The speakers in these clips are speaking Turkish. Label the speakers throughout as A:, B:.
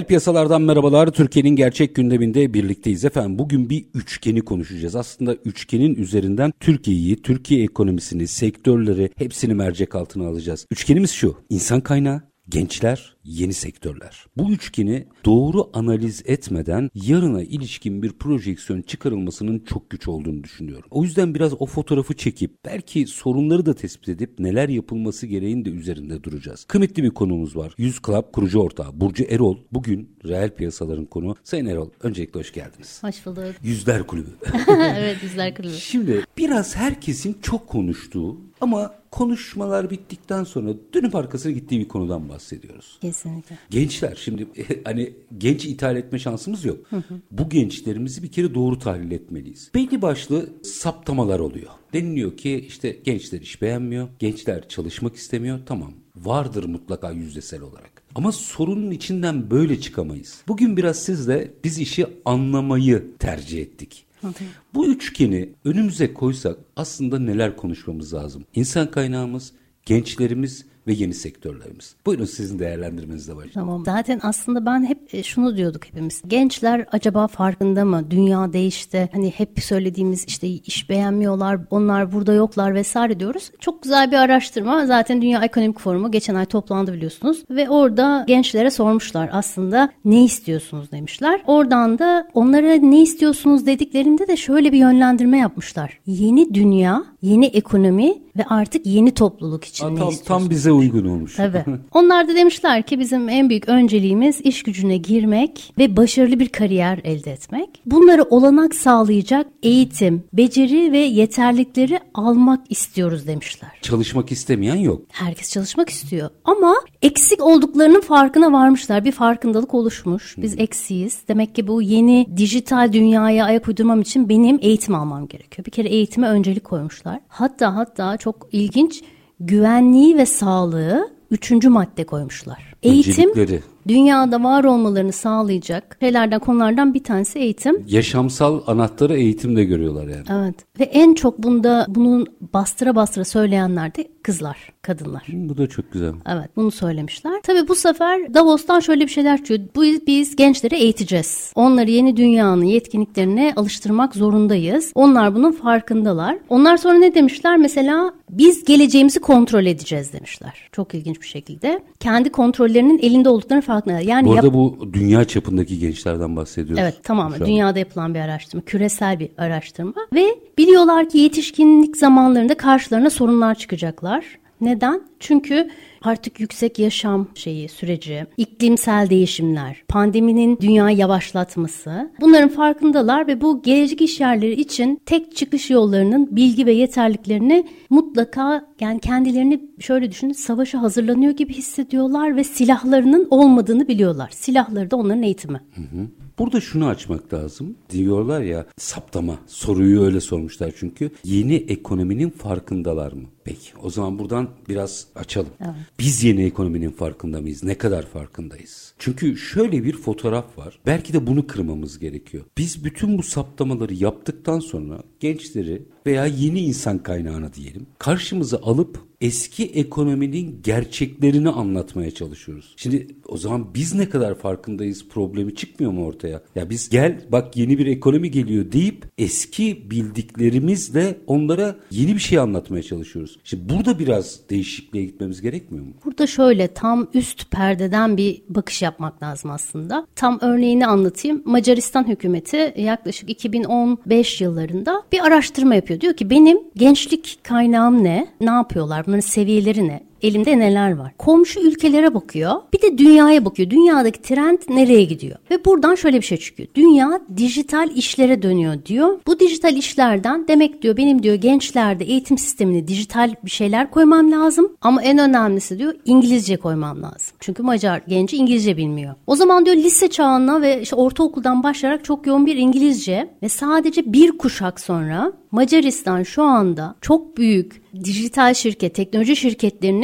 A: Reel piyasalardan merhabalar. Türkiye'nin gerçek gündeminde birlikteyiz efendim. Bugün bir üçgeni konuşacağız. Aslında üçgenin üzerinden Türkiye'yi, Türkiye ekonomisini, sektörleri hepsini mercek altına alacağız. Üçgenimiz şu. İnsan kaynağı, gençler, yeni sektörler. Bu üçgeni doğru analiz etmeden yarına ilişkin bir projeksiyon çıkarılmasının çok güç olduğunu düşünüyorum. O yüzden biraz o fotoğrafı çekip belki sorunları da tespit edip neler yapılması gereğini de üzerinde duracağız. Kıymetli bir konumuz var. Yüz Club kurucu ortağı Burcu Erol bugün reel piyasaların konu. Sayın Erol öncelikle hoş geldiniz.
B: Hoş bulduk.
A: Yüzler Kulübü.
B: evet Yüzler Kulübü.
A: Şimdi biraz herkesin çok konuştuğu ama konuşmalar bittikten sonra dönüp arkasına gittiği bir konudan bahsediyoruz.
B: Kesinlikle.
A: Gençler şimdi hani genç ithal etme şansımız yok. Bu gençlerimizi bir kere doğru tahlil etmeliyiz. Belli başlı saptamalar oluyor. Deniliyor ki işte gençler iş beğenmiyor, gençler çalışmak istemiyor. Tamam vardır mutlaka yüzdesel olarak. Ama sorunun içinden böyle çıkamayız. Bugün biraz sizle biz işi anlamayı tercih ettik. Bu üçgeni önümüze koysak aslında neler konuşmamız lazım? İnsan kaynağımız, gençlerimiz ve yeni sektörlerimiz. Buyurun sizin değerlendirmenizle başlayalım.
B: Tamam. Zaten aslında ben hep e, şunu diyorduk hepimiz. Gençler acaba farkında mı? Dünya değişti. Hani hep söylediğimiz işte iş beğenmiyorlar, onlar burada yoklar vesaire diyoruz. Çok güzel bir araştırma. Zaten Dünya Ekonomik Forumu geçen ay toplandı biliyorsunuz. Ve orada gençlere sormuşlar aslında ne istiyorsunuz demişler. Oradan da onlara ne istiyorsunuz dediklerinde de şöyle bir yönlendirme yapmışlar. Yeni dünya, yeni ekonomi ve artık yeni topluluk için
A: Aa,
B: ne
A: tam,
B: istiyorsunuz?
A: tam bize uygun olmuş.
B: Tabii. Onlar da demişler ki bizim en büyük önceliğimiz iş gücüne girmek ve başarılı bir kariyer elde etmek. Bunları olanak sağlayacak eğitim, beceri ve yeterlikleri almak istiyoruz demişler.
A: Çalışmak istemeyen yok.
B: Herkes çalışmak istiyor ama eksik olduklarının farkına varmışlar. Bir farkındalık oluşmuş. Biz eksiyiz. Demek ki bu yeni dijital dünyaya ayak uydurmam için benim eğitim almam gerekiyor. Bir kere eğitime öncelik koymuşlar. Hatta hatta çok ilginç güvenliği ve sağlığı üçüncü madde koymuşlar. Eğitim
A: Öncelikleri.
B: Dünyada var olmalarını sağlayacak şeylerden konulardan bir tanesi eğitim.
A: Yaşamsal anahtarı eğitimde görüyorlar yani.
B: Evet ve en çok bunda bunun bastıra bastıra söyleyenler de kızlar, kadınlar.
A: Hı, Bu da çok güzel.
B: Evet bunu söylemişler. Tabii bu sefer Davos'tan şöyle bir şeyler çıkıyor. Bu, biz gençleri eğiteceğiz. Onları yeni dünyanın yetkinliklerine alıştırmak zorundayız. Onlar bunun farkındalar. Onlar sonra ne demişler? Mesela biz geleceğimizi kontrol edeceğiz demişler. Çok ilginç bir şekilde. Kendi kontrollerinin elinde olduklarını farkında. Yani
A: Bu
B: yap-
A: arada bu dünya çapındaki gençlerden bahsediyoruz.
B: Evet tamamen dünyada yapılan bir araştırma, küresel bir araştırma ve biliyorlar ki yetişkinlik zamanlarında karşılarına sorunlar çıkacaklar. Neden? Çünkü artık yüksek yaşam şeyi süreci, iklimsel değişimler, pandeminin dünyayı yavaşlatması bunların farkındalar ve bu gelecek iş yerleri için tek çıkış yollarının bilgi ve yeterliklerini mutlaka yani kendilerini şöyle düşünün savaşa hazırlanıyor gibi hissediyorlar ve silahlarının olmadığını biliyorlar. Silahları da onların eğitimi.
A: Burada şunu açmak lazım. Diyorlar ya saptama. Soruyu öyle sormuşlar çünkü. Yeni ekonominin farkındalar mı? Peki o zaman buradan biraz açalım. Biz yeni ekonominin farkında mıyız? Ne kadar farkındayız? Çünkü şöyle bir fotoğraf var. Belki de bunu kırmamız gerekiyor. Biz bütün bu saptamaları yaptıktan sonra gençleri veya yeni insan kaynağını diyelim karşımıza alıp eski ekonominin gerçeklerini anlatmaya çalışıyoruz. Şimdi o zaman biz ne kadar farkındayız problemi çıkmıyor mu ortaya? Ya biz gel bak yeni bir ekonomi geliyor deyip eski bildiklerimizle onlara yeni bir şey anlatmaya çalışıyoruz. Şimdi burada biraz değişikliğe gitmemiz gerekmiyor mu?
B: Burada şöyle tam üst perdeden bir bakış yapmak lazım aslında. Tam örneğini anlatayım. Macaristan hükümeti yaklaşık 2015 yıllarında bir araştırma yapıyor. Diyor ki benim gençlik kaynağım ne? Ne yapıyorlar? Bunların seviyeleri ne? Elimde neler var? Komşu ülkelere bakıyor. Bir de dünyaya bakıyor. Dünyadaki trend nereye gidiyor? Ve buradan şöyle bir şey çıkıyor. Dünya dijital işlere dönüyor diyor. Bu dijital işlerden demek diyor benim diyor gençlerde eğitim sistemine dijital bir şeyler koymam lazım. Ama en önemlisi diyor İngilizce koymam lazım. Çünkü Macar genci İngilizce bilmiyor. O zaman diyor lise çağına ve işte ortaokuldan başlayarak çok yoğun bir İngilizce ve sadece bir kuşak sonra Macaristan şu anda çok büyük dijital şirket, teknoloji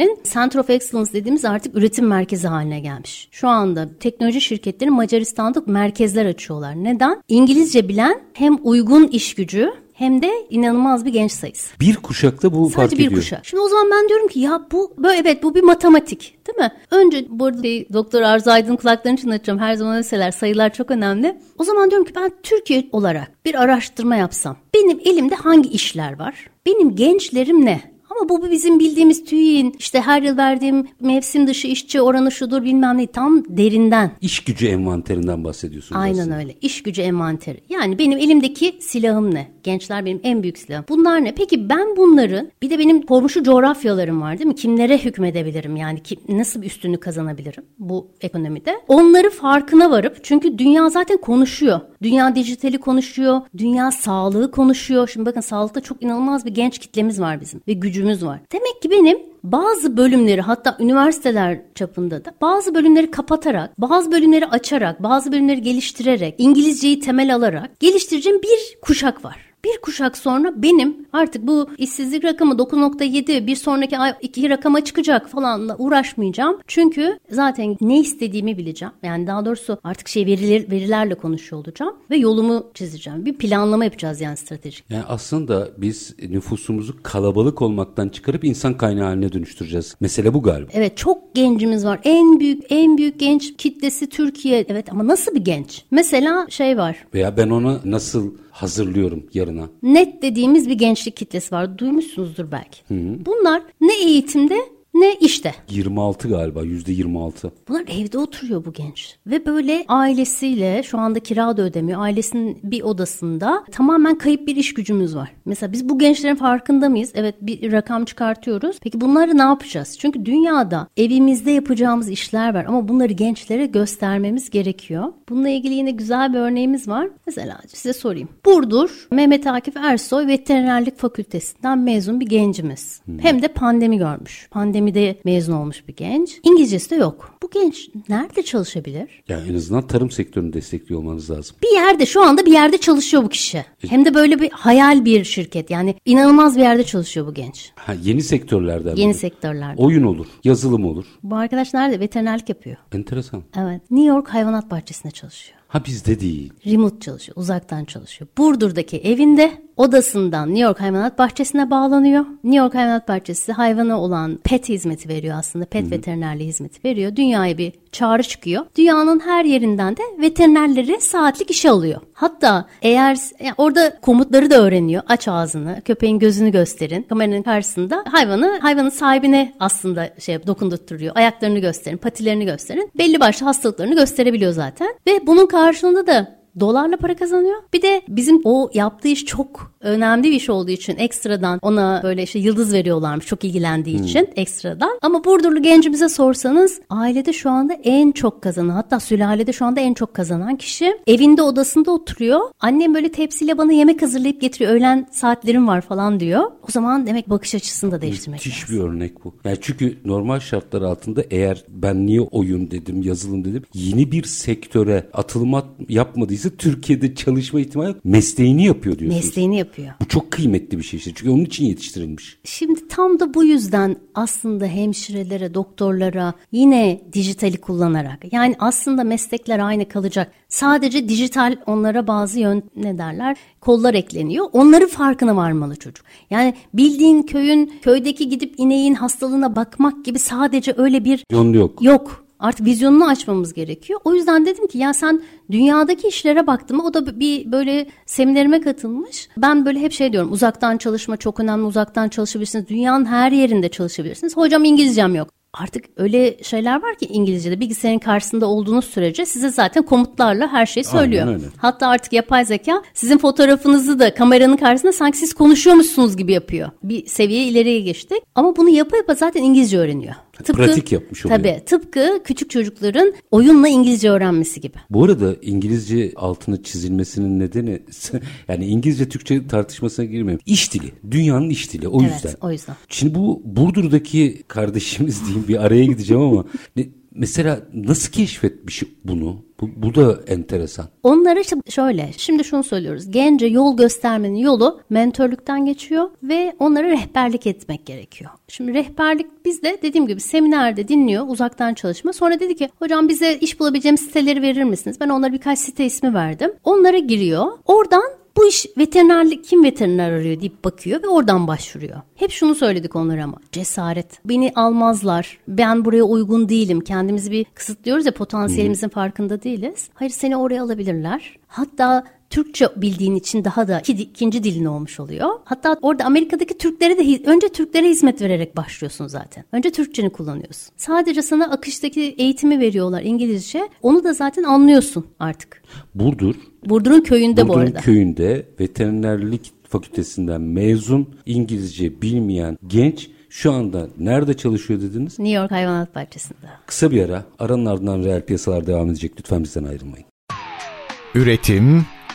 B: şirketlerinin Center of Excellence dediğimiz artık üretim merkezi haline gelmiş. Şu anda teknoloji şirketleri Macaristan'da merkezler açıyorlar. Neden? İngilizce bilen hem uygun iş gücü hem de inanılmaz bir genç sayısı.
A: Bir kuşakta bu
B: Sadece
A: fark
B: bir
A: ediyor.
B: kuşak. Şimdi o zaman ben diyorum ki ya bu böyle evet bu bir matematik değil mi? Önce bu arada bir Doktor Arzu Aydın kulaklarını çınlatacağım. Her zaman öyleler sayılar çok önemli. O zaman diyorum ki ben Türkiye olarak bir araştırma yapsam. Benim elimde hangi işler var? Benim gençlerim ne? Ama bu bizim bildiğimiz TÜİ'nin işte her yıl verdiğim mevsim dışı işçi oranı şudur bilmem ne tam derinden.
A: İş gücü envanterinden bahsediyorsunuz
B: Aynen
A: aslında.
B: öyle. İş gücü envanteri. Yani benim elimdeki silahım ne? Gençler benim en büyük silahım. Bunlar ne? Peki ben bunların bir de benim komşu coğrafyalarım var değil mi? Kimlere hükmedebilirim? Yani kim, nasıl bir üstünlük kazanabilirim bu ekonomide? Onları farkına varıp çünkü dünya zaten konuşuyor. Dünya dijitali konuşuyor. Dünya sağlığı konuşuyor. Şimdi bakın sağlıkta çok inanılmaz bir genç kitlemiz var bizim ve gücümüz var. Demek ki benim bazı bölümleri hatta üniversiteler çapında da bazı bölümleri kapatarak, bazı bölümleri açarak, bazı bölümleri geliştirerek, İngilizceyi temel alarak geliştireceğim bir kuşak var. Bir kuşak sonra benim artık bu işsizlik rakamı 9.7 bir sonraki ay iki rakama çıkacak falanla uğraşmayacağım. Çünkü zaten ne istediğimi bileceğim. Yani daha doğrusu artık şey veriler, verilerle konuşuyor olacağım ve yolumu çizeceğim. Bir planlama yapacağız yani stratejik.
A: Yani aslında biz nüfusumuzu kalabalık olmaktan çıkarıp insan kaynağı haline dönüştüreceğiz. Mesele bu galiba.
B: Evet çok gencimiz var. En büyük en büyük genç kitlesi Türkiye. Evet ama nasıl bir genç? Mesela şey var.
A: Veya ben onu nasıl hazırlıyorum yarına?
B: Net dediğimiz bir gençlik kitlesi var. Duymuşsunuzdur belki. Bunlar ne eğitimde ne işte.
A: 26 galiba yüzde 26.
B: Bunlar evde oturuyor bu genç. Ve böyle ailesiyle şu anda kira da ödemiyor. Ailesinin bir odasında tamamen kayıp bir iş gücümüz var. Mesela biz bu gençlerin farkında mıyız? Evet bir rakam çıkartıyoruz. Peki bunları ne yapacağız? Çünkü dünyada evimizde yapacağımız işler var ama bunları gençlere göstermemiz gerekiyor. Bununla ilgili yine güzel bir örneğimiz var. Mesela size sorayım. Burdur Mehmet Akif Ersoy Veterinerlik Fakültesinden mezun bir gencimiz. Hem de pandemi görmüş. Pandemide mezun olmuş bir genç. İngilizcesi de yok. Bu genç nerede çalışabilir?
A: Yani en azından tarım sektörünü destekliyor olmanız lazım.
B: Bir yerde şu anda bir yerde çalışıyor bu kişi. Hem de böyle bir hayal bir şirket. Yani inanılmaz bir yerde çalışıyor bu genç.
A: Ha, yeni sektörlerden.
B: Yeni
A: mi?
B: sektörlerde.
A: Oyun olur, yazılım olur.
B: Bu arkadaş nerede? Veterinerlik yapıyor.
A: Enteresan.
B: Evet. New York Hayvanat Bahçesi'nde çalışıyor.
A: Ha bizde değil.
B: Remote çalışıyor, uzaktan çalışıyor. Burdur'daki evinde odasından New York Hayvanat Bahçesi'ne bağlanıyor. New York Hayvanat Bahçesi hayvana olan pet hizmeti veriyor aslında. Pet veterinerliği hizmeti veriyor. Dünyaya bir çağrı çıkıyor. Dünyanın her yerinden de veterinerleri saatlik işe alıyor. Hatta eğer yani orada komutları da öğreniyor. Aç ağzını, köpeğin gözünü gösterin. Kameranın karşısında hayvanı hayvanın sahibine aslında şey dokundurtuyor. Ayaklarını gösterin, patilerini gösterin. Belli başlı hastalıklarını gösterebiliyor zaten. Ve bunun karşılığında da dolarla para kazanıyor. Bir de bizim o yaptığı iş çok önemli bir iş olduğu için ekstradan ona böyle işte yıldız veriyorlarmış çok ilgilendiği için ekstradan. Ama Burdurlu gencimize sorsanız ailede şu anda en çok kazanan hatta sülalede şu anda en çok kazanan kişi evinde odasında oturuyor. Annem böyle tepsiyle bana yemek hazırlayıp getiriyor. Öğlen saatlerim var falan diyor. O zaman demek bakış açısını da değiştirmek
A: Müthiş
B: lazım.
A: bir örnek bu. Yani çünkü normal şartlar altında eğer ben niye oyun dedim, yazılım dedim, yeni bir sektöre atılım at- yapmadıysa Türkiye'de çalışma ihtimali mesleğini yapıyor diyorsunuz.
B: Mesleğini yapıyor.
A: Bu çok kıymetli bir şey işte. Çünkü onun için yetiştirilmiş.
B: Şimdi tam da bu yüzden aslında hemşirelere, doktorlara yine dijitali kullanarak yani aslında meslekler aynı kalacak. Sadece dijital onlara bazı yön ne derler kollar ekleniyor. Onların farkına varmalı çocuk. Yani bildiğin köyün köydeki gidip ineğin hastalığına bakmak gibi sadece öyle bir
A: Yönlü yok.
B: Yok. Artık vizyonunu açmamız gerekiyor. O yüzden dedim ki ya sen dünyadaki işlere baktın mı? O da bir böyle seminerime katılmış. Ben böyle hep şey diyorum uzaktan çalışma çok önemli uzaktan çalışabilirsiniz. Dünyanın her yerinde çalışabilirsiniz. Hocam İngilizcem yok. Artık öyle şeyler var ki İngilizce'de bilgisayarın karşısında olduğunuz sürece size zaten komutlarla her şeyi söylüyor.
A: Aynen öyle.
B: Hatta artık yapay zeka sizin fotoğrafınızı da kameranın karşısında sanki siz konuşuyormuşsunuz gibi yapıyor. Bir seviye ileriye geçtik. Ama bunu yapa yapa zaten İngilizce öğreniyor.
A: Pratik yapmış oluyor.
B: Tabii tıpkı küçük çocukların oyunla İngilizce öğrenmesi gibi.
A: Bu arada İngilizce altını çizilmesinin nedeni yani İngilizce Türkçe tartışmasına girmeyeyim. İş dili. Dünyanın iş dili. O
B: Evet,
A: yüzden.
B: o yüzden.
A: Şimdi bu Burdur'daki kardeşimiz diyeyim bir araya gideceğim ama ne, mesela nasıl keşfetmiş bunu? Bu, bu da enteresan.
B: Onlara şöyle, şimdi şunu söylüyoruz. Gence yol göstermenin yolu mentörlükten geçiyor ve onlara rehberlik etmek gerekiyor. Şimdi rehberlik bizde dediğim gibi seminerde dinliyor uzaktan çalışma. Sonra dedi ki hocam bize iş bulabileceğim siteleri verir misiniz? Ben onlara birkaç site ismi verdim. Onlara giriyor. Oradan bu iş veterinerlik kim veteriner arıyor deyip bakıyor ve oradan başvuruyor. Hep şunu söyledik onlara ama cesaret. Beni almazlar. Ben buraya uygun değilim. Kendimizi bir kısıtlıyoruz ya potansiyelimizin farkında değiliz. Hayır seni oraya alabilirler. Hatta Türkçe bildiğin için daha da iki, ikinci dilin olmuş oluyor. Hatta orada Amerika'daki Türklere de önce Türklere hizmet vererek başlıyorsun zaten. Önce Türkçeni kullanıyorsun. Sadece sana akıştaki eğitimi veriyorlar İngilizce. Onu da zaten anlıyorsun artık.
A: Burdur
B: Burdur'un köyünde bu
A: Burdur'un
B: arada.
A: köyünde veterinerlik fakültesinden mezun İngilizce bilmeyen genç şu anda nerede çalışıyor dediniz?
B: New York Hayvanat Bahçesi'nde.
A: Kısa bir ara aranın ardından reel piyasalar devam edecek. Lütfen bizden ayrılmayın.
C: Üretim,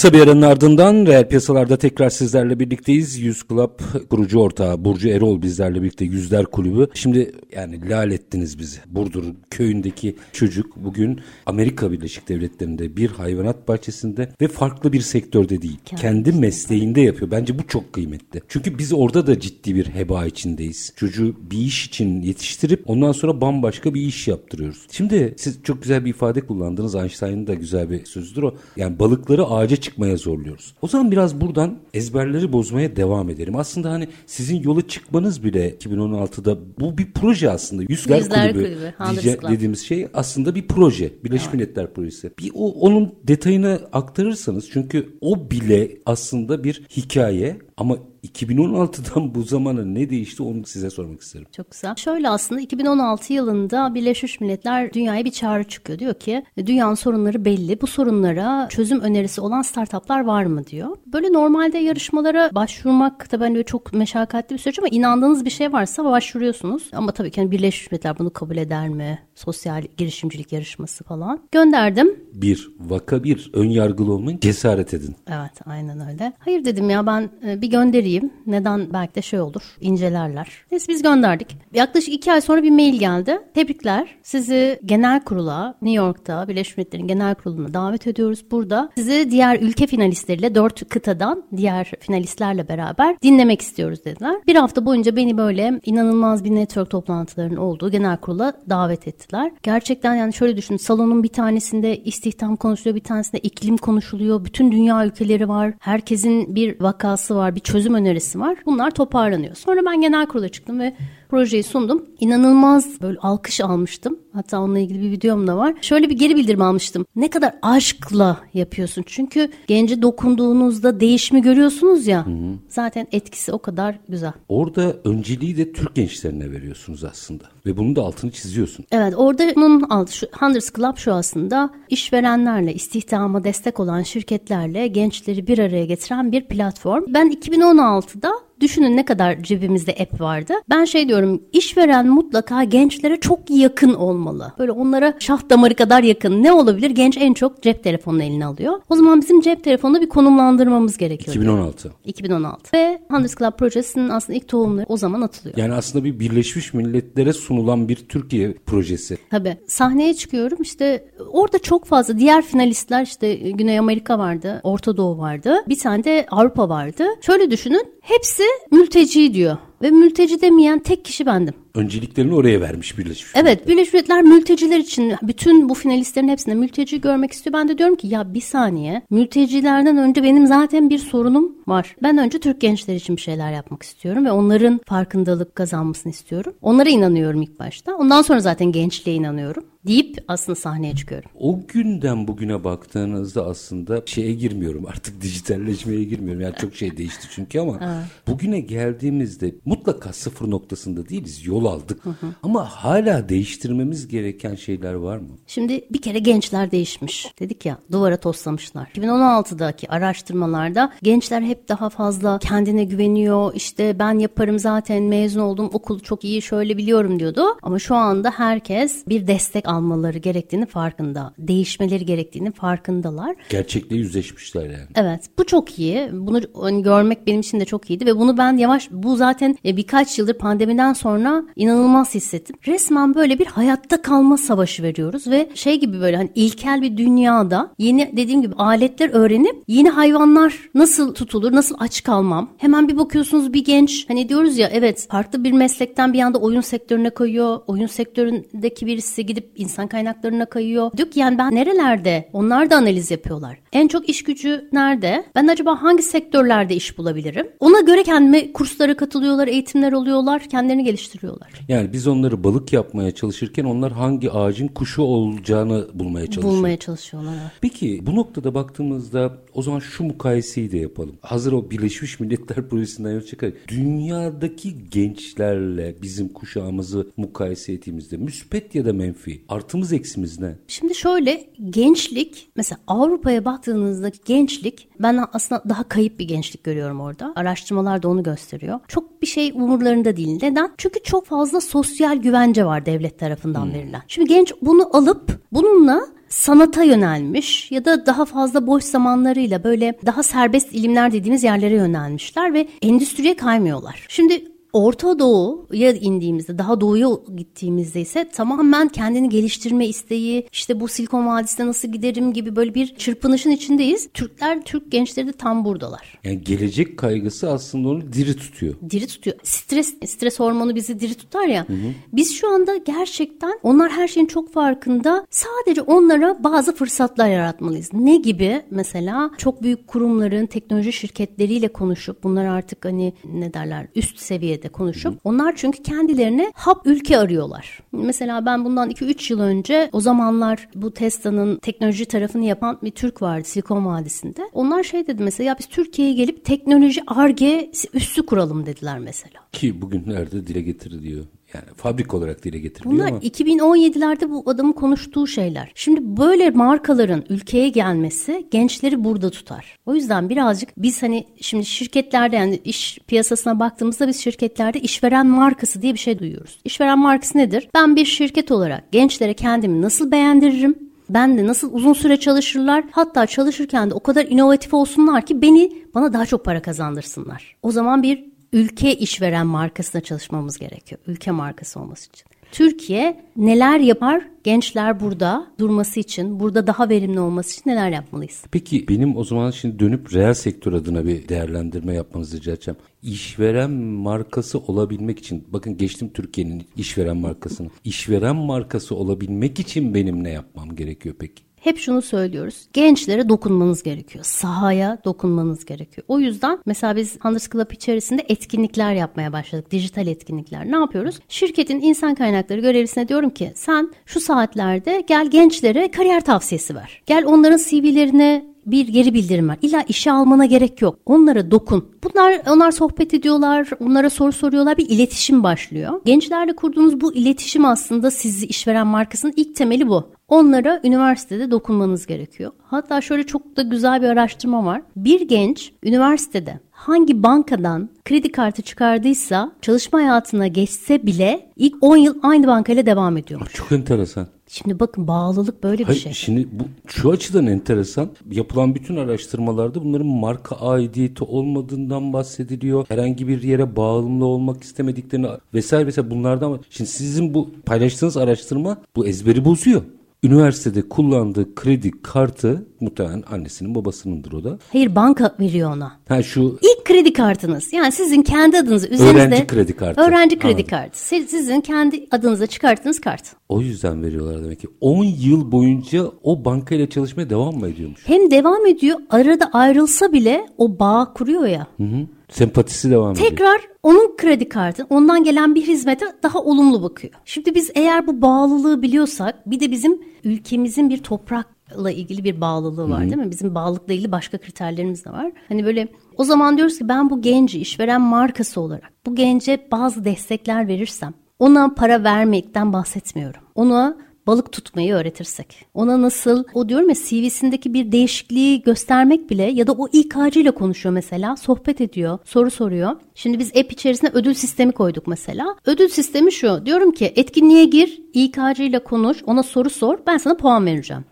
A: Kısa bir aranın ardından reel piyasalarda tekrar sizlerle birlikteyiz. Yüz Club kurucu ortağı Burcu Erol bizlerle birlikte Yüzler Kulübü. Şimdi yani lal ettiniz bizi. Burdur köyündeki çocuk bugün Amerika Birleşik Devletleri'nde bir hayvanat bahçesinde ve farklı bir sektörde değil. Kendi, mesleğinde yapıyor. Bence bu çok kıymetli. Çünkü biz orada da ciddi bir heba içindeyiz. Çocuğu bir iş için yetiştirip ondan sonra bambaşka bir iş yaptırıyoruz. Şimdi siz çok güzel bir ifade kullandınız. Einstein'ın da güzel bir sözüdür o. Yani balıkları ağaca çıkmaya zorluyoruz. O zaman biraz buradan ezberleri bozmaya devam edelim. Aslında hani sizin yola çıkmanız bile 2016'da bu bir proje aslında. Yüzler,
B: Yüzler
A: Kulübü,
B: Kulübü,
A: diye- dediğimiz şey aslında bir proje. Birleşmiş Milletler Projesi. Bir o, onun detayını aktarırsanız çünkü o bile aslında bir hikaye ama 2016'dan bu zamana ne değişti onu size sormak isterim.
B: Çok güzel. Şöyle aslında 2016 yılında Birleşmiş Milletler dünyaya bir çağrı çıkıyor. Diyor ki dünyanın sorunları belli. Bu sorunlara çözüm önerisi olan startuplar var mı diyor. Böyle normalde yarışmalara başvurmak da bence çok meşakkatli bir süreç ama inandığınız bir şey varsa başvuruyorsunuz. Ama tabii ki hani Birleşmiş Milletler bunu kabul eder mi? Sosyal girişimcilik yarışması falan. Gönderdim.
A: Bir, vaka bir, ön yargılı olmayın, cesaret edin.
B: Evet aynen öyle. Hayır dedim ya ben e, bir göndereyim. Neden belki de şey olur incelerler. Neyse biz gönderdik. Yaklaşık iki ay sonra bir mail geldi. Tebrikler sizi genel kurula New York'ta Birleşmiş Milletler'in genel kuruluna davet ediyoruz. Burada sizi diğer ülke finalistleriyle dört kıtadan diğer finalistlerle beraber dinlemek istiyoruz dediler. Bir hafta boyunca beni böyle inanılmaz bir network toplantılarının olduğu genel kurula davet ettiler. Gerçekten yani şöyle düşünün salonun bir tanesinde istihdam konuşuluyor bir tanesinde iklim konuşuluyor. Bütün dünya ülkeleri var. Herkesin bir vakası var, bir çözüm önerisi var. Bunlar toparlanıyor. Sonra ben genel kurula çıktım ve projeyi sundum. İnanılmaz böyle alkış almıştım. Hatta onunla ilgili bir videom da var. Şöyle bir geri bildirim almıştım. Ne kadar aşkla yapıyorsun. Çünkü gence dokunduğunuzda değişimi görüyorsunuz ya. Zaten etkisi o kadar güzel.
A: Orada önceliği de Türk gençlerine veriyorsunuz aslında. Ve bunun da altını çiziyorsun.
B: Evet orada bunun altı şu Hunters Club şu aslında işverenlerle istihdama destek olan şirketlerle gençleri bir araya getiren bir platform. Ben 2016'da Düşünün ne kadar cebimizde app vardı. Ben şey diyorum işveren mutlaka gençlere çok yakın olmalı. Böyle onlara şah damarı kadar yakın. Ne olabilir? Genç en çok cep telefonunu eline alıyor. O zaman bizim cep telefonunu bir konumlandırmamız gerekiyor.
A: 2016.
B: 2016. Ve Hunters Club projesinin aslında ilk tohumları o zaman atılıyor.
A: Yani aslında bir Birleşmiş Milletler'e sunulan bir Türkiye projesi.
B: Tabii. Sahneye çıkıyorum işte orada çok fazla diğer finalistler işte Güney Amerika vardı, Orta Doğu vardı. Bir tane de Avrupa vardı. Şöyle düşünün hepsi mülteci diyor. Ve mülteci demeyen tek kişi bendim.
A: Önceliklerini oraya vermiş Birleşmiş
B: Evet Birleşmiş Milletler mülteciler için bütün bu finalistlerin hepsinde mülteci görmek istiyor. Ben de diyorum ki ya bir saniye mültecilerden önce benim zaten bir sorunum var. Ben önce Türk gençler için bir şeyler yapmak istiyorum ve onların farkındalık kazanmasını istiyorum. Onlara inanıyorum ilk başta. Ondan sonra zaten gençliğe inanıyorum deyip aslında sahneye çıkıyorum.
A: O günden bugüne baktığınızda aslında şeye girmiyorum artık dijitalleşmeye girmiyorum. Yani çok şey değişti çünkü ama bugüne geldiğimizde mutlaka sıfır noktasında değiliz. Yol aldık. Ama hala değiştirmemiz gereken şeyler var mı?
B: Şimdi bir kere gençler değişmiş. Dedik ya duvara toslamışlar. 2016'daki araştırmalarda gençler hep daha fazla kendine güveniyor. İşte ben yaparım zaten mezun oldum okul çok iyi şöyle biliyorum diyordu. Ama şu anda herkes bir destek almaları gerektiğini farkında. Değişmeleri gerektiğini farkındalar.
A: Gerçekle yüzleşmişler yani.
B: Evet bu çok iyi. Bunu hani görmek benim için de çok iyiydi ve bunu ben yavaş bu zaten e, birkaç yıldır pandemiden sonra inanılmaz hissettim. Resmen böyle bir hayatta kalma savaşı veriyoruz ve şey gibi böyle hani ilkel bir dünyada yeni dediğim gibi aletler öğrenip yeni hayvanlar nasıl tutulur, nasıl aç kalmam. Hemen bir bakıyorsunuz bir genç hani diyoruz ya evet farklı bir meslekten bir anda oyun sektörüne kayıyor. Oyun sektöründeki birisi gidip insan kaynaklarına kayıyor. Diyor ki yani ben nerelerde? Onlar da analiz yapıyorlar. En çok iş gücü nerede? Ben acaba hangi sektörlerde iş bulabilirim? Ona göre kendime kurslara katılıyorlar, eğitimler alıyorlar, kendilerini geliştiriyorlar.
A: Yani biz onları balık yapmaya çalışırken onlar hangi ağacın kuşu olacağını bulmaya çalışıyor.
B: Bulmaya çalışıyorlar. evet.
A: Peki bu noktada baktığımızda o zaman şu mukayeseyi de yapalım. Hazır o Birleşmiş Milletler Projesi'nden yola çıkarak dünyadaki gençlerle bizim kuşağımızı mukayese ettiğimizde müspet ya da menfi artımız eksimiz ne?
B: Şimdi şöyle gençlik mesela Avrupa'ya baktığınızdaki gençlik ben aslında daha kayıp bir gençlik görüyorum orada. Araştırmalar da onu gösteriyor. Çok bir şey umurlarında değil. Neden? Çünkü çok fazla sosyal güvence var devlet tarafından verilen. Şimdi genç bunu alıp bununla sanata yönelmiş ya da daha fazla boş zamanlarıyla böyle daha serbest ilimler dediğimiz yerlere yönelmişler ve endüstriye kaymıyorlar. Şimdi Orta Doğu'ya indiğimizde, daha doğuya gittiğimizde ise tamamen kendini geliştirme isteği, işte bu Silikon Vadisi'ne nasıl giderim gibi böyle bir çırpınışın içindeyiz. Türkler, Türk gençleri de tam buradalar.
A: Yani gelecek kaygısı aslında onu diri tutuyor.
B: Diri tutuyor. Stres, stres hormonu bizi diri tutar ya. Biz şu anda gerçekten onlar her şeyin çok farkında. Sadece onlara bazı fırsatlar yaratmalıyız. Ne gibi? Mesela çok büyük kurumların teknoloji şirketleriyle konuşup bunlar artık hani ne derler üst seviyede konuşup onlar çünkü kendilerine hap ülke arıyorlar. Mesela ben bundan 2-3 yıl önce o zamanlar bu Tesla'nın teknoloji tarafını yapan bir Türk vardı Silikon Vadisi'nde. Onlar şey dedi mesela ya biz Türkiye'ye gelip teknoloji ARGE üssü kuralım dediler mesela.
A: Ki bugünlerde dile getiriliyor. Yani fabrik olarak dile getiriliyor
B: Bunlar
A: ama
B: 2017'lerde bu adamın konuştuğu şeyler. Şimdi böyle markaların ülkeye gelmesi gençleri burada tutar. O yüzden birazcık biz hani şimdi şirketlerde yani iş piyasasına baktığımızda biz şirketlerde işveren markası diye bir şey duyuyoruz. İşveren markası nedir? Ben bir şirket olarak gençlere kendimi nasıl beğendiririm? Ben de nasıl uzun süre çalışırlar hatta çalışırken de o kadar inovatif olsunlar ki beni bana daha çok para kazandırsınlar. O zaman bir ülke işveren markasına çalışmamız gerekiyor. Ülke markası olması için. Türkiye neler yapar? Gençler burada durması için, burada daha verimli olması için neler yapmalıyız?
A: Peki benim o zaman şimdi dönüp reel sektör adına bir değerlendirme yapmanızı rica edeceğim. İşveren markası olabilmek için, bakın geçtim Türkiye'nin işveren markasını. İşveren markası olabilmek için benim ne yapmam gerekiyor peki?
B: Hep şunu söylüyoruz. Gençlere dokunmanız gerekiyor. Sahaya dokunmanız gerekiyor. O yüzden mesela biz Hunters Club içerisinde etkinlikler yapmaya başladık. Dijital etkinlikler. Ne yapıyoruz? Şirketin insan kaynakları görevlisine diyorum ki sen şu saatlerde gel gençlere kariyer tavsiyesi ver. Gel onların CV'lerine bir geri bildirim var. İlla işe almana gerek yok. Onlara dokun. Bunlar onlar sohbet ediyorlar, onlara soru soruyorlar. Bir iletişim başlıyor. Gençlerle kurduğunuz bu iletişim aslında sizi işveren markasının ilk temeli bu. Onlara üniversitede dokunmanız gerekiyor. Hatta şöyle çok da güzel bir araştırma var. Bir genç üniversitede hangi bankadan kredi kartı çıkardıysa çalışma hayatına geçse bile ilk 10 yıl aynı bankayla devam ediyor.
A: Çok enteresan.
B: Şimdi bakın bağlılık böyle bir
A: Hayır,
B: şey.
A: Şimdi bu şu açıdan enteresan. Yapılan bütün araştırmalarda bunların marka aidiyeti olmadığından bahsediliyor. Herhangi bir yere bağımlı olmak istemediklerini vesaire vesaire bunlardan. Şimdi sizin bu paylaştığınız araştırma bu ezberi bozuyor. Üniversitede kullandığı kredi kartı muhtemelen annesinin babasınındır o da.
B: Hayır banka veriyor ona.
A: Ha şu
B: İlk kredi kartınız yani sizin kendi adınıza üzerinizde.
A: Öğrenci kredi kartı.
B: Öğrenci kredi
A: Anladım.
B: kartı. Siz- Sizin kendi adınıza çıkarttığınız kart.
A: o yüzden veriyorlar demek ki. 10 yıl boyunca o bankayla çalışmaya devam mı ediyormuş?
B: Hem devam ediyor arada ayrılsa bile o bağ kuruyor ya.
A: Hı hı. Sempatisi devam ediyor.
B: Tekrar onun kredi kartı ondan gelen bir hizmete daha olumlu bakıyor. Şimdi biz eğer bu bağlılığı biliyorsak bir de bizim ülkemizin bir toprakla ilgili bir bağlılığı var değil mi? Bizim bağlılıkla ilgili başka kriterlerimiz de var. Hani böyle o zaman diyoruz ki ben bu genci işveren markası olarak bu gence bazı destekler verirsem ona para vermekten bahsetmiyorum. Ona balık tutmayı öğretirsek. Ona nasıl o diyorum ya CV'sindeki bir değişikliği göstermek bile ya da o İK'cı ile konuşuyor mesela sohbet ediyor soru soruyor. Şimdi biz app içerisine ödül sistemi koyduk mesela. Ödül sistemi şu diyorum ki etkinliğe gir İK'cı ile konuş ona soru sor ben sana puan vereceğim.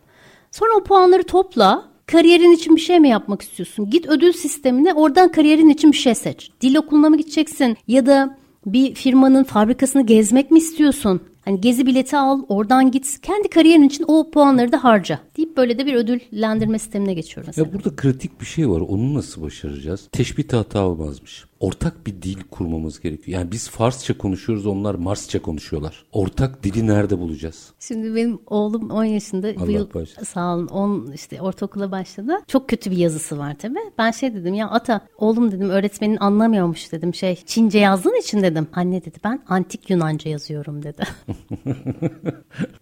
B: Sonra o puanları topla Kariyerin için bir şey mi yapmak istiyorsun? Git ödül sistemine oradan kariyerin için bir şey seç. Dil okuluna mı gideceksin? Ya da bir firmanın fabrikasını gezmek mi istiyorsun? Hani gezi bileti al, oradan git. Kendi kariyerin için o puanları da harca. Deyip böyle de bir ödüllendirme sistemine geçiyor mesela.
A: Ya burada kritik bir şey var. Onu nasıl başaracağız? Teşbih hata olmazmış. Ortak bir dil kurmamız gerekiyor. Yani biz Farsça konuşuyoruz, onlar Marsça konuşuyorlar. Ortak dili nerede bulacağız?
B: Şimdi benim oğlum 10 yaşında bu
A: Allah
B: yıl
A: bağışlasın.
B: sağ olun 10 işte ortaokula başladı. Çok kötü bir yazısı var tabii. Ben şey dedim ya ata oğlum dedim öğretmenin anlamıyormuş dedim şey Çince yazdığın için dedim. Anne dedi ben antik Yunanca yazıyorum dedi.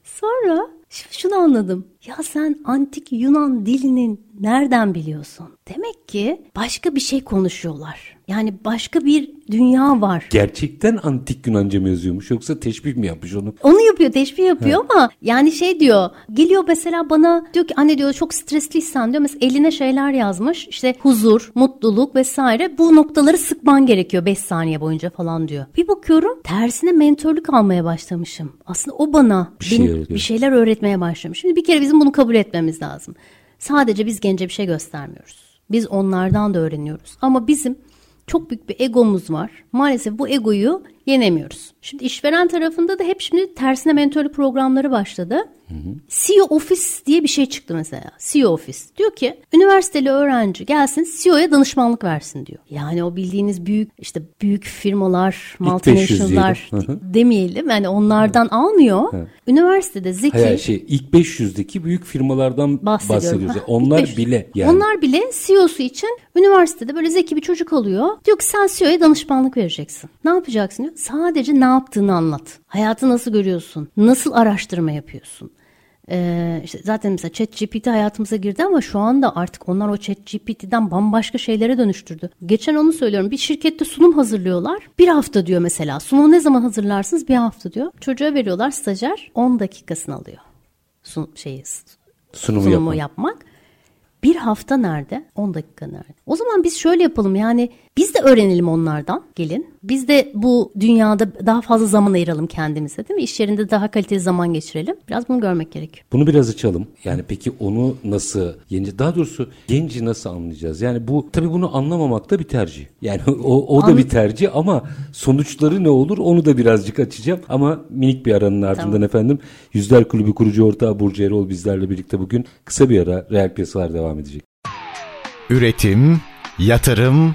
B: Sonra şunu anladım. Ya sen antik Yunan dilinin nereden biliyorsun? Demek ki başka bir şey konuşuyorlar. Yani başka bir dünya var.
A: Gerçekten antik Yunanca mı yazıyormuş yoksa teşbih mi yapmış onu?
B: Onu yapıyor, teşbih yapıyor ama yani şey diyor. Geliyor mesela bana diyor ki anne diyor çok stresliysen diyor mesela eline şeyler yazmış. İşte huzur, mutluluk vesaire. Bu noktaları sıkman gerekiyor 5 saniye boyunca falan diyor. Bir bakıyorum tersine mentörlük almaya başlamışım. Aslında o bana
A: Bir şey
B: benim
A: öğretiyor.
B: bir şeyler öğretmeye başlamış. Şimdi bir kere bizim bunu kabul etmemiz lazım. Sadece biz gence bir şey göstermiyoruz. Biz onlardan da öğreniyoruz. Ama bizim çok büyük bir egomuz var. Maalesef bu egoyu yenemiyoruz. Şimdi işveren tarafında da hep şimdi tersine mentörlük programları başladı. CEO Office diye bir şey çıktı mesela. CEO Office. Diyor ki üniversiteli öğrenci gelsin CEO'ya danışmanlık versin diyor. Yani o bildiğiniz büyük işte büyük firmalar,
A: 500
B: multinational'lar.
A: Hı hı.
B: demeyelim. Yani onlardan almıyor. Üniversitede zeki
A: Hayır şey ilk 500'deki büyük firmalardan bahsediyoruz.
B: Ha,
A: Onlar
B: 500.
A: bile yani.
B: Onlar bile CEO'su için üniversitede böyle zeki bir çocuk alıyor. Diyor ki sen CEO'ya danışmanlık vereceksin. Ne yapacaksın diyor. Sadece ne yaptığını anlat. Hayatı nasıl görüyorsun? Nasıl araştırma yapıyorsun? Ee, işte zaten mesela ChatGPT hayatımıza girdi ama şu anda artık onlar o ChatGPT'den bambaşka şeylere dönüştürdü. Geçen onu söylüyorum. Bir şirkette sunum hazırlıyorlar. Bir hafta diyor mesela. Sunumu ne zaman hazırlarsınız? Bir hafta diyor. Çocuğa veriyorlar stajyer 10 dakikasını alıyor. Sun şeyi
A: Sunumu
B: sunumu
A: yapmak.
B: yapmak. Bir hafta nerede? 10 dakika nerede? O zaman biz şöyle yapalım yani biz de öğrenelim onlardan gelin. Biz de bu dünyada daha fazla zaman ayıralım kendimize değil mi? İş yerinde daha kaliteli zaman geçirelim. Biraz bunu görmek gerekiyor.
A: Bunu biraz açalım. Yani peki onu nasıl yeni daha doğrusu genci nasıl anlayacağız? Yani bu tabii bunu anlamamak da bir tercih. Yani o, o da
B: An-
A: bir tercih ama sonuçları ne olur onu da birazcık açacağım. Ama minik bir aranın ardından
B: Tamam.
A: efendim Yüzler Kulübü kurucu ortağı Burcu Erol bizlerle birlikte bugün kısa bir ara reel piyasalar devam edecek.
C: Üretim, yatırım,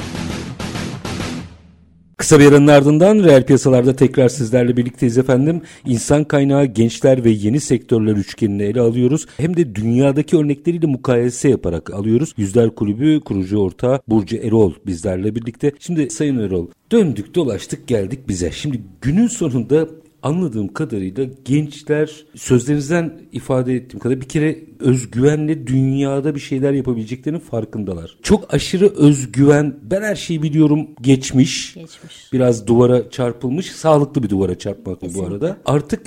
A: Kısa bir aranın ardından reel piyasalarda tekrar sizlerle birlikteyiz efendim. İnsan kaynağı, gençler ve yeni sektörler üçgenini ele alıyoruz. Hem de dünyadaki örnekleriyle mukayese yaparak alıyoruz. Yüzler Kulübü kurucu ortağı Burcu Erol bizlerle birlikte. Şimdi Sayın Erol döndük dolaştık geldik bize. Şimdi günün sonunda anladığım kadarıyla gençler sözlerinizden ifade ettiğim kadar bir kere özgüvenle dünyada bir şeyler yapabileceklerinin farkındalar. Çok aşırı özgüven ben her şeyi biliyorum geçmiş.
B: Geçmiş.
A: Biraz duvara çarpılmış sağlıklı bir duvara çarpmak bu arada. Artık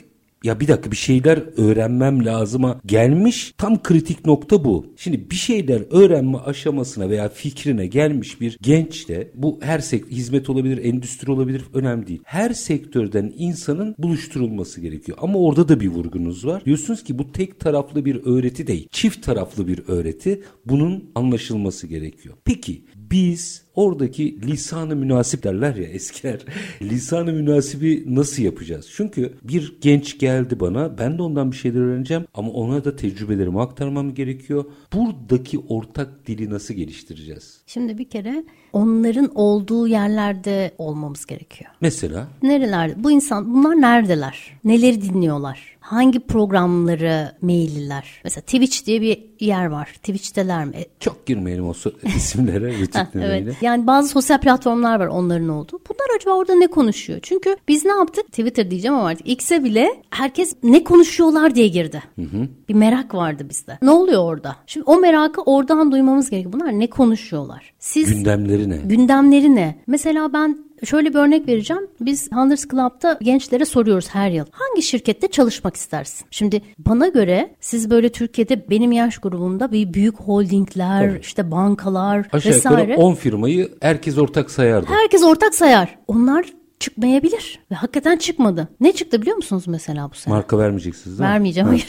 A: ya bir dakika bir şeyler öğrenmem lazıma gelmiş tam kritik nokta bu. Şimdi bir şeyler öğrenme aşamasına veya fikrine gelmiş bir genç de bu her sektör hizmet olabilir, endüstri olabilir önemli değil. Her sektörden insanın buluşturulması gerekiyor. Ama orada da bir vurgunuz var. Diyorsunuz ki bu tek taraflı bir öğreti değil. Çift taraflı bir öğreti. Bunun anlaşılması gerekiyor. Peki biz oradaki lisanı münasip derler ya eskiler. lisanı münasibi nasıl yapacağız? Çünkü bir genç geldi bana ben de ondan bir şeyler öğreneceğim ama ona da tecrübelerimi aktarmam gerekiyor. Buradaki ortak dili nasıl geliştireceğiz?
B: Şimdi bir kere onların olduğu yerlerde olmamız gerekiyor.
A: Mesela?
B: Nerelerde? Bu insan bunlar neredeler? Neleri dinliyorlar? Hangi programları meyilliler? Mesela Twitch diye bir yer var. Twitch'teler mi?
A: Çok girmeyelim o isimlere.
B: evet. Yani bazı sosyal platformlar var onların olduğu. Bunlar acaba orada ne konuşuyor? Çünkü biz ne yaptık? Twitter diyeceğim ama artık X'e bile herkes ne konuşuyorlar diye girdi. Hı hı. Bir merak vardı bizde. Ne oluyor orada? Şimdi o merakı oradan duymamız gerekiyor. Bunlar ne konuşuyorlar?
A: Siz gündemleri ne?
B: Gündemleri ne? Mesela ben Şöyle bir örnek vereceğim. Biz Hunters Club'da gençlere soruyoruz her yıl. Hangi şirkette çalışmak istersin? Şimdi bana göre siz böyle Türkiye'de benim yaş grubumda bir büyük holdingler, Tabii. işte bankalar
A: Aşağı
B: vesaire.
A: Aşağı 10 firmayı herkes ortak sayardı.
B: Herkes ortak sayar. Onlar çıkmayabilir. Ve hakikaten çıkmadı. Ne çıktı biliyor musunuz mesela bu sene?
A: Marka vermeyeceksiniz
B: değil mi? Vermeyeceğim hayır.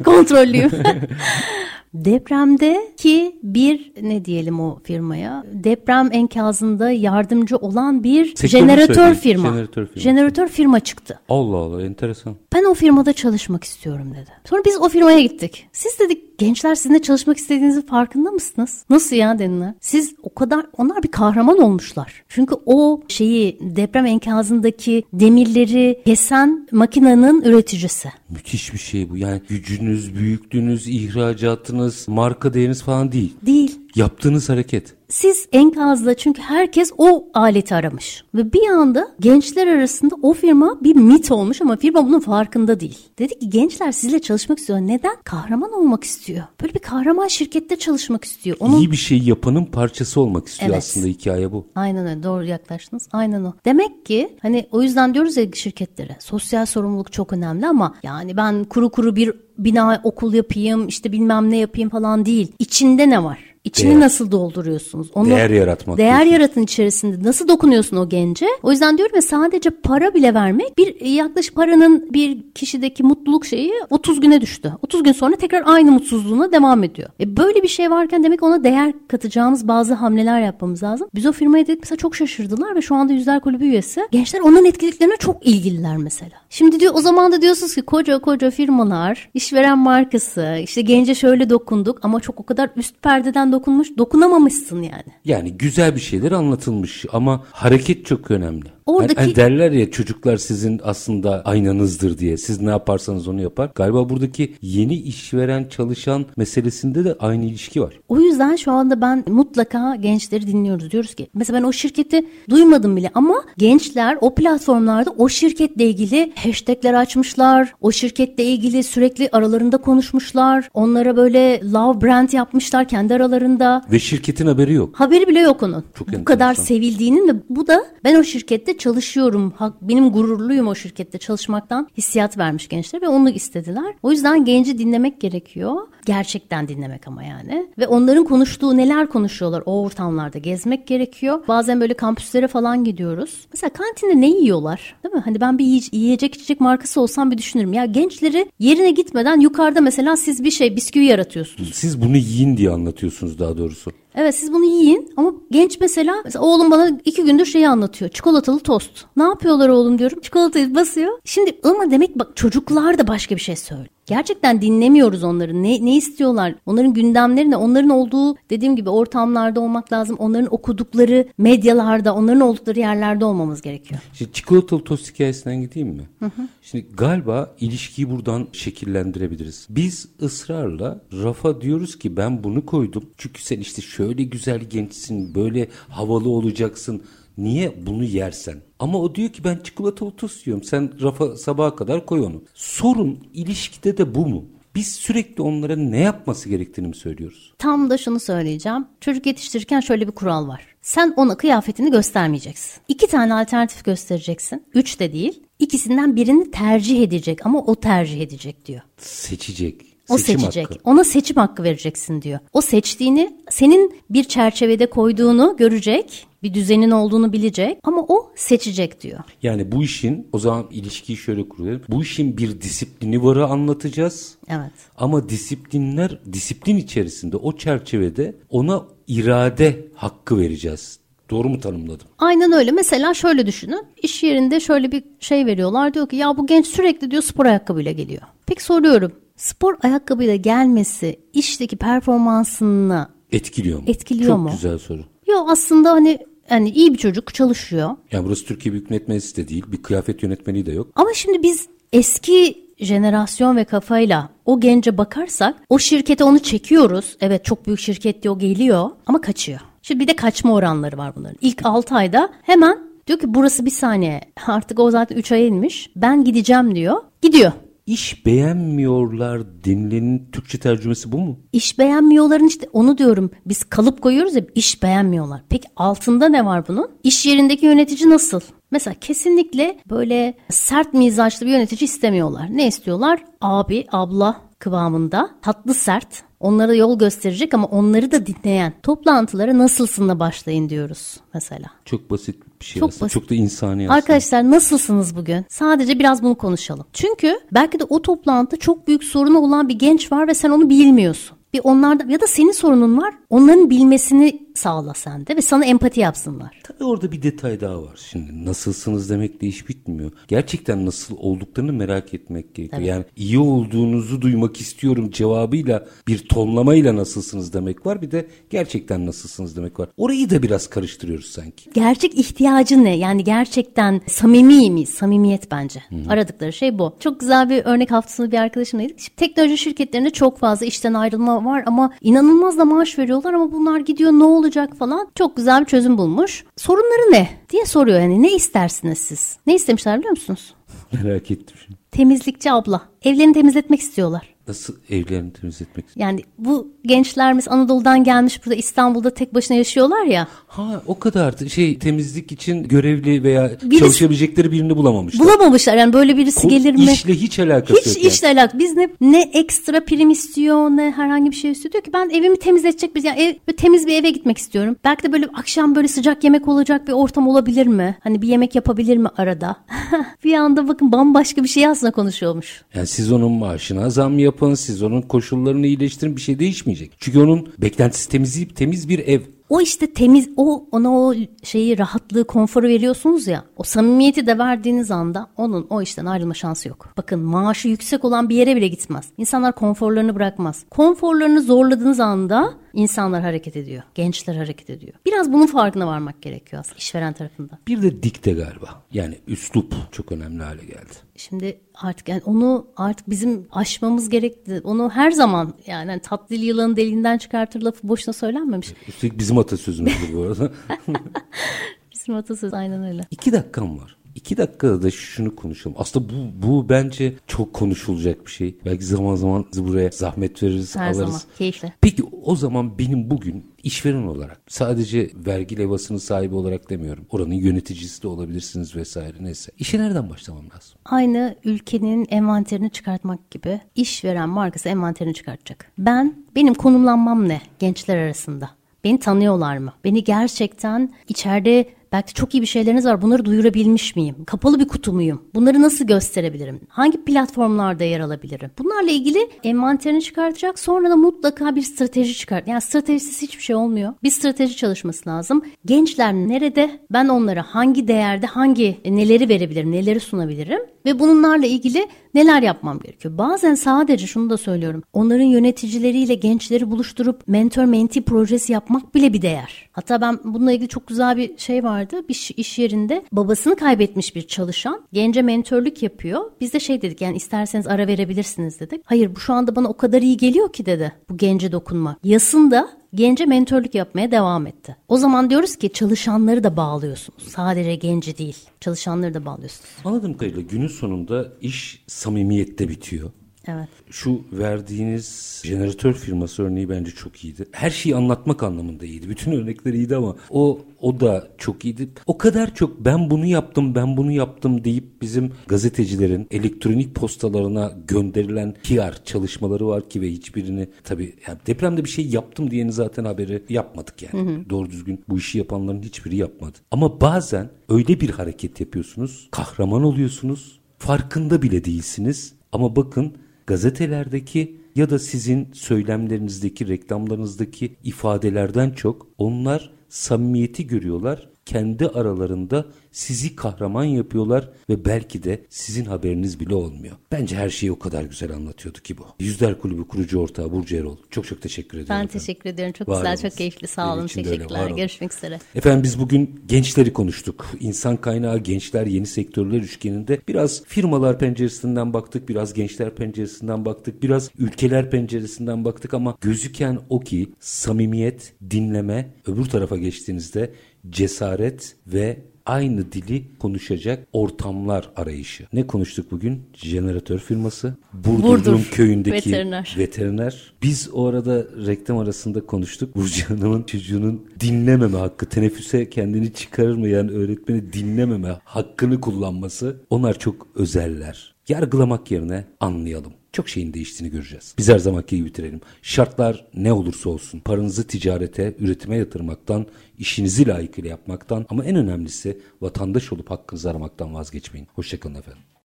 B: Kontrollüyüm. Depremde ki bir ne diyelim o firmaya deprem enkazında yardımcı olan bir jeneratör firma. Jeneratör firma. Jeneratör firma çıktı.
A: Allah Allah enteresan.
B: Ben o firmada çalışmak istiyorum dedi. Sonra biz o firmaya gittik. Siz dedik gençler sizinle çalışmak istediğinizin farkında mısınız? Nasıl ya dediler. Siz o kadar onlar bir kahraman olmuşlar. Çünkü o şeyi deprem enkazındaki demirleri kesen makinenin üreticisi.
A: Müthiş bir şey bu. Yani gücünüz, büyüklüğünüz, ihracatınız, marka değeriniz falan değil.
B: Değil.
A: Yaptığınız hareket.
B: Siz enkazda çünkü herkes o aleti aramış. Ve bir anda gençler arasında o firma bir mit olmuş ama firma bunun farkında değil. Dedi ki gençler sizle çalışmak istiyor. Neden? Kahraman olmak istiyor. Böyle bir kahraman şirkette çalışmak istiyor.
A: Onun... İyi bir şey yapanın parçası olmak istiyor evet. aslında hikaye bu.
B: Aynen öyle doğru yaklaştınız. Aynen o. Demek ki hani o yüzden diyoruz ya şirketlere sosyal sorumluluk çok önemli ama yani ben kuru kuru bir bina okul yapayım işte bilmem ne yapayım falan değil. İçinde ne var? İçini değer. nasıl dolduruyorsunuz?
A: Onu değer yaratmak.
B: Değer diyorsun. yaratın içerisinde nasıl dokunuyorsun o gence? O yüzden diyorum ya sadece para bile vermek bir yaklaşık paranın bir kişideki mutluluk şeyi 30 güne düştü. 30 gün sonra tekrar aynı mutsuzluğuna devam ediyor. E böyle bir şey varken demek ona değer katacağımız bazı hamleler yapmamız lazım. Biz o firmaya dedik mesela çok şaşırdılar ve şu anda Yüzler Kulübü üyesi. Gençler onun etkiliklerine çok ilgililer mesela. Şimdi diyor o zaman da diyorsunuz ki koca koca firmalar, işveren markası, işte gence şöyle dokunduk ama çok o kadar üst perdeden dokunmuş, dokunamamışsın yani.
A: Yani güzel bir şeyler anlatılmış ama hareket çok önemli. Oradaki... Yani, derler ya çocuklar sizin aslında aynanızdır diye. Siz ne yaparsanız onu yapar. Galiba buradaki yeni işveren çalışan meselesinde de aynı ilişki var.
B: O yüzden şu anda ben mutlaka gençleri dinliyoruz. Diyoruz ki mesela ben o şirketi duymadım bile ama gençler o platformlarda o şirketle ilgili hashtagler açmışlar. O şirketle ilgili sürekli aralarında konuşmuşlar. Onlara böyle love brand yapmışlar kendi aralarında.
A: Ve şirketin haberi yok.
B: Haberi bile yok onun. Çok bu enteresan. kadar sevildiğinin ve bu da ben o şirkette çalışıyorum. Benim gururluyum o şirkette çalışmaktan hissiyat vermiş gençler ve onu istediler. O yüzden genci dinlemek gerekiyor. Gerçekten dinlemek ama yani. Ve onların konuştuğu neler konuşuyorlar o ortamlarda gezmek gerekiyor. Bazen böyle kampüslere falan gidiyoruz. Mesela kantinde ne yiyorlar? Değil mi? Hani ben bir yiyecek içecek markası olsam bir düşünürüm. Ya gençleri yerine gitmeden yukarıda mesela siz bir şey bisküvi yaratıyorsunuz.
A: Siz bunu yiyin diye anlatıyorsunuz daha doğrusu.
B: Evet siz bunu yiyin ama genç mesela, mesela oğlum bana iki gündür şeyi anlatıyor. Çikolatalı tost. Ne yapıyorlar oğlum diyorum. Çikolatayı basıyor. Şimdi ama demek bak çocuklar da başka bir şey söylüyor. Gerçekten dinlemiyoruz onları. Ne, ne istiyorlar? Onların gündemleri ne? Onların olduğu dediğim gibi ortamlarda olmak lazım. Onların okudukları medyalarda, onların oldukları yerlerde olmamız gerekiyor.
A: Şimdi çikolatalı tost hikayesinden gideyim mi? Hı hı. Şimdi galiba ilişkiyi buradan şekillendirebiliriz. Biz ısrarla rafa diyoruz ki ben bunu koydum. Çünkü sen işte şöyle güzel gençsin, böyle havalı olacaksın. Niye bunu yersen? Ama o diyor ki ben çikolatalı tost yiyorum. Sen rafa sabaha kadar koy onu. Sorun ilişkide de bu mu? Biz sürekli onlara ne yapması gerektiğini mi söylüyoruz?
B: Tam da şunu söyleyeceğim. Çocuk yetiştirirken şöyle bir kural var. Sen ona kıyafetini göstermeyeceksin. İki tane alternatif göstereceksin. Üç de değil. İkisinden birini tercih edecek ama o tercih edecek diyor.
A: Seçecek.
B: O
A: Seçim
B: seçecek.
A: hakkı.
B: Ona seçim hakkı vereceksin diyor. O seçtiğini senin bir çerçevede koyduğunu görecek. Bir düzenin olduğunu bilecek ama o seçecek diyor.
A: Yani bu işin o zaman ilişkiyi şöyle kuruyorum. Bu işin bir disiplini varı anlatacağız.
B: Evet.
A: Ama disiplinler disiplin içerisinde o çerçevede ona irade hakkı vereceğiz. Doğru mu tanımladım?
B: Aynen öyle. Mesela şöyle düşünün. İş yerinde şöyle bir şey veriyorlar. Diyor ki ya bu genç sürekli diyor spor ayakkabıyla geliyor. Peki soruyorum. Spor ayakkabıyla gelmesi işteki performansını
A: Etkiliyor mu?
B: Etkiliyor
A: Çok
B: mu?
A: güzel soru.
B: Yok aslında hani yani iyi bir çocuk çalışıyor.
A: Yani burası Türkiye Büyük Millet Meclisi de değil. Bir kıyafet yönetmeliği de yok.
B: Ama şimdi biz eski jenerasyon ve kafayla o gence bakarsak o şirkete onu çekiyoruz. Evet çok büyük şirket diyor geliyor ama kaçıyor. Şimdi bir de kaçma oranları var bunların. İlk 6 ayda hemen diyor ki burası bir saniye artık o zaten 3 ay inmiş ben gideceğim diyor. Gidiyor.
A: İş beğenmiyorlar denilenin Türkçe tercümesi bu mu?
B: İş beğenmiyorların işte onu diyorum biz kalıp koyuyoruz ya iş beğenmiyorlar. Peki altında ne var bunun? İş yerindeki yönetici nasıl? Mesela kesinlikle böyle sert mizaçlı bir yönetici istemiyorlar. Ne istiyorlar? Abi, abla kıvamında tatlı sert onlara yol gösterecek ama onları da dinleyen toplantılara nasılsınla başlayın diyoruz mesela.
A: Çok basit bir şey
B: Çok
A: aslında.
B: basit.
A: Çok da insani aslında.
B: Arkadaşlar nasılsınız bugün? Sadece biraz bunu konuşalım. Çünkü belki de o toplantıda çok büyük sorunu olan bir genç var ve sen onu bilmiyorsun. Bir onlarda ya da senin sorunun var. Onların bilmesini sağla sen de ve sana empati yapsınlar.
A: Tabii orada bir detay daha var. Şimdi nasılsınız demekle iş bitmiyor. Gerçekten nasıl olduklarını merak etmek gerekiyor. Yani iyi olduğunuzu duymak istiyorum cevabıyla bir tonlamayla nasılsınız demek var. Bir de gerçekten nasılsınız demek var. Orayı da biraz karıştırıyoruz sanki.
B: Gerçek ihtiyacı ne? Yani gerçekten samimi mi? Samimiyet bence. Aradıkları şey bu. Çok güzel bir örnek haftasında bir arkadaşımlaydık. Şimdi teknoloji şirketlerinde çok fazla işten ayrılma var ama inanılmaz da maaş veriyorlar ama bunlar gidiyor ne olacak falan. Çok güzel bir çözüm bulmuş. Sorunları ne? diye soruyor yani ne istersiniz siz? Ne istemişler biliyor musunuz?
A: Merak ettim şimdi.
B: Temizlikçi abla. Evlerini temizletmek istiyorlar.
A: Nasıl evlerini temizletmek
B: Yani bu gençler mesela Anadolu'dan gelmiş burada İstanbul'da tek başına yaşıyorlar ya.
A: Ha o kadar şey temizlik için görevli veya
B: Birisi-
A: çalışabilecekleri birini bulamamışlar.
B: Bulamamışlar yani böyle birisi
A: Ko-
B: gelir mi?
A: İşle hiç alakası
B: Hiç
A: yok. yani.
B: işle alakalı. Biz ne, ne ekstra prim istiyor ne herhangi bir şey istiyor. Diyor ki ben evimi temizletecek bir yani ev, temiz bir eve gitmek istiyorum. Belki de böyle akşam böyle sıcak yemek olacak bir ortam olabilir mi? Hani bir yemek yapabilir mi arada? bir anda bakın bambaşka bir şey aslında konuşuyormuş.
A: Yani siz onun maaşına zam yapın, siz onun koşullarını iyileştirin bir şey değişmeyecek. Çünkü onun beklentisi temiz, temiz bir ev.
B: O işte temiz o ona o şeyi rahatlığı konforu veriyorsunuz ya o samimiyeti de verdiğiniz anda onun o işten ayrılma şansı yok. Bakın maaşı yüksek olan bir yere bile gitmez. İnsanlar konforlarını bırakmaz. Konforlarını zorladığınız anda insanlar hareket ediyor. Gençler hareket ediyor. Biraz bunun farkına varmak gerekiyor aslında işveren tarafında.
A: Bir de dikte galiba. Yani üslup çok önemli hale geldi.
B: Şimdi artık yani onu artık bizim aşmamız gerekti. Onu her zaman yani hani tatlı yılanın deliğinden çıkartır lafı boşuna söylenmemiş.
A: Üstelik bizim atasözümüz bu bu arada.
B: Bizim atasözü aynen öyle.
A: İki dakikam var. İki dakikada da şunu konuşalım. Aslında bu, bu bence çok konuşulacak bir şey. Belki zaman zaman buraya zahmet veririz,
B: Her
A: alırız.
B: zaman keyifli.
A: Peki o zaman benim bugün işveren olarak sadece vergi levhasının sahibi olarak demiyorum. Oranın yöneticisi de olabilirsiniz vesaire neyse. İşe nereden başlamam lazım?
B: Aynı ülkenin envanterini çıkartmak gibi işveren markası envanterini çıkartacak. Ben, benim konumlanmam ne gençler arasında? Beni tanıyorlar mı? Beni gerçekten içeride belki çok iyi bir şeyleriniz var. Bunları duyurabilmiş miyim? Kapalı bir kutu muyum? Bunları nasıl gösterebilirim? Hangi platformlarda yer alabilirim? Bunlarla ilgili envanterini çıkartacak. Sonra da mutlaka bir strateji çıkart. Yani stratejisiz hiçbir şey olmuyor. Bir strateji çalışması lazım. Gençler nerede? Ben onlara hangi değerde, hangi neleri verebilirim, neleri sunabilirim? Ve bunlarla ilgili neler yapmam gerekiyor? Bazen sadece şunu da söylüyorum. Onların yöneticileriyle gençleri buluşturup mentor mentee projesi yapmak bile bir değer. Hatta ben bununla ilgili çok güzel bir şey vardı. Bir iş- yerinde babasını kaybetmiş bir çalışan gence mentörlük yapıyor. Biz de şey dedik yani isterseniz ara verebilirsiniz dedik. Hayır bu şu anda bana o kadar iyi geliyor ki dedi bu gence dokunmak. Yasında gence mentörlük yapmaya devam etti. O zaman diyoruz ki çalışanları da bağlıyorsunuz. Sadece genci değil çalışanları da bağlıyorsunuz.
A: Anladığım kadarıyla günün sonunda iş samimiyette bitiyor.
B: Evet.
A: Şu verdiğiniz jeneratör firması örneği bence çok iyiydi. Her şeyi anlatmak anlamında iyiydi. Bütün örnekler iyiydi ama o o da çok iyiydi. O kadar çok ben bunu yaptım, ben bunu yaptım deyip bizim gazetecilerin elektronik postalarına gönderilen PR çalışmaları var ki ve hiçbirini tabii yani depremde bir şey yaptım diyeni zaten haberi yapmadık yani. Hı hı. Doğru düzgün bu işi yapanların hiçbiri yapmadı. Ama bazen öyle bir hareket yapıyorsunuz, kahraman oluyorsunuz, farkında bile değilsiniz. Ama bakın gazetelerdeki ya da sizin söylemlerinizdeki, reklamlarınızdaki ifadelerden çok onlar samimiyeti görüyorlar. Kendi aralarında sizi kahraman yapıyorlar ve belki de sizin haberiniz bile olmuyor. Bence her şeyi o kadar güzel anlatıyordu ki bu. Yüzler Kulübü kurucu ortağı Burcu Erol. Çok çok teşekkür ederim.
B: Ben
A: efendim.
B: teşekkür ederim. Çok var güzel, olun. çok keyifli. Sağ olun. Teşekkürler. Görüşmek üzere.
A: Efendim biz bugün gençleri konuştuk. İnsan kaynağı, gençler, yeni sektörler üçgeninde biraz firmalar penceresinden baktık, biraz gençler penceresinden baktık, biraz ülkeler penceresinden baktık ama gözüken o ki samimiyet, dinleme, öbür tarafa geçtiğinizde cesaret ve aynı dili konuşacak ortamlar arayışı. Ne konuştuk bugün? Jeneratör firması, Burdur'un Burdur, köyündeki veteriner. veteriner. Biz o arada reklam arasında konuştuk. Burcu Hanım'ın çocuğunun dinlememe hakkı, teneffüse kendini çıkarmayan öğretmeni dinlememe hakkını kullanması. Onlar çok özeller. Yargılamak yerine anlayalım çok şeyin değiştiğini göreceğiz. Biz her zamanki gibi bitirelim. Şartlar ne olursa olsun paranızı ticarete, üretime yatırmaktan, işinizi layıkıyla yapmaktan ama en önemlisi vatandaş olup hakkınızı aramaktan vazgeçmeyin. Hoşçakalın efendim.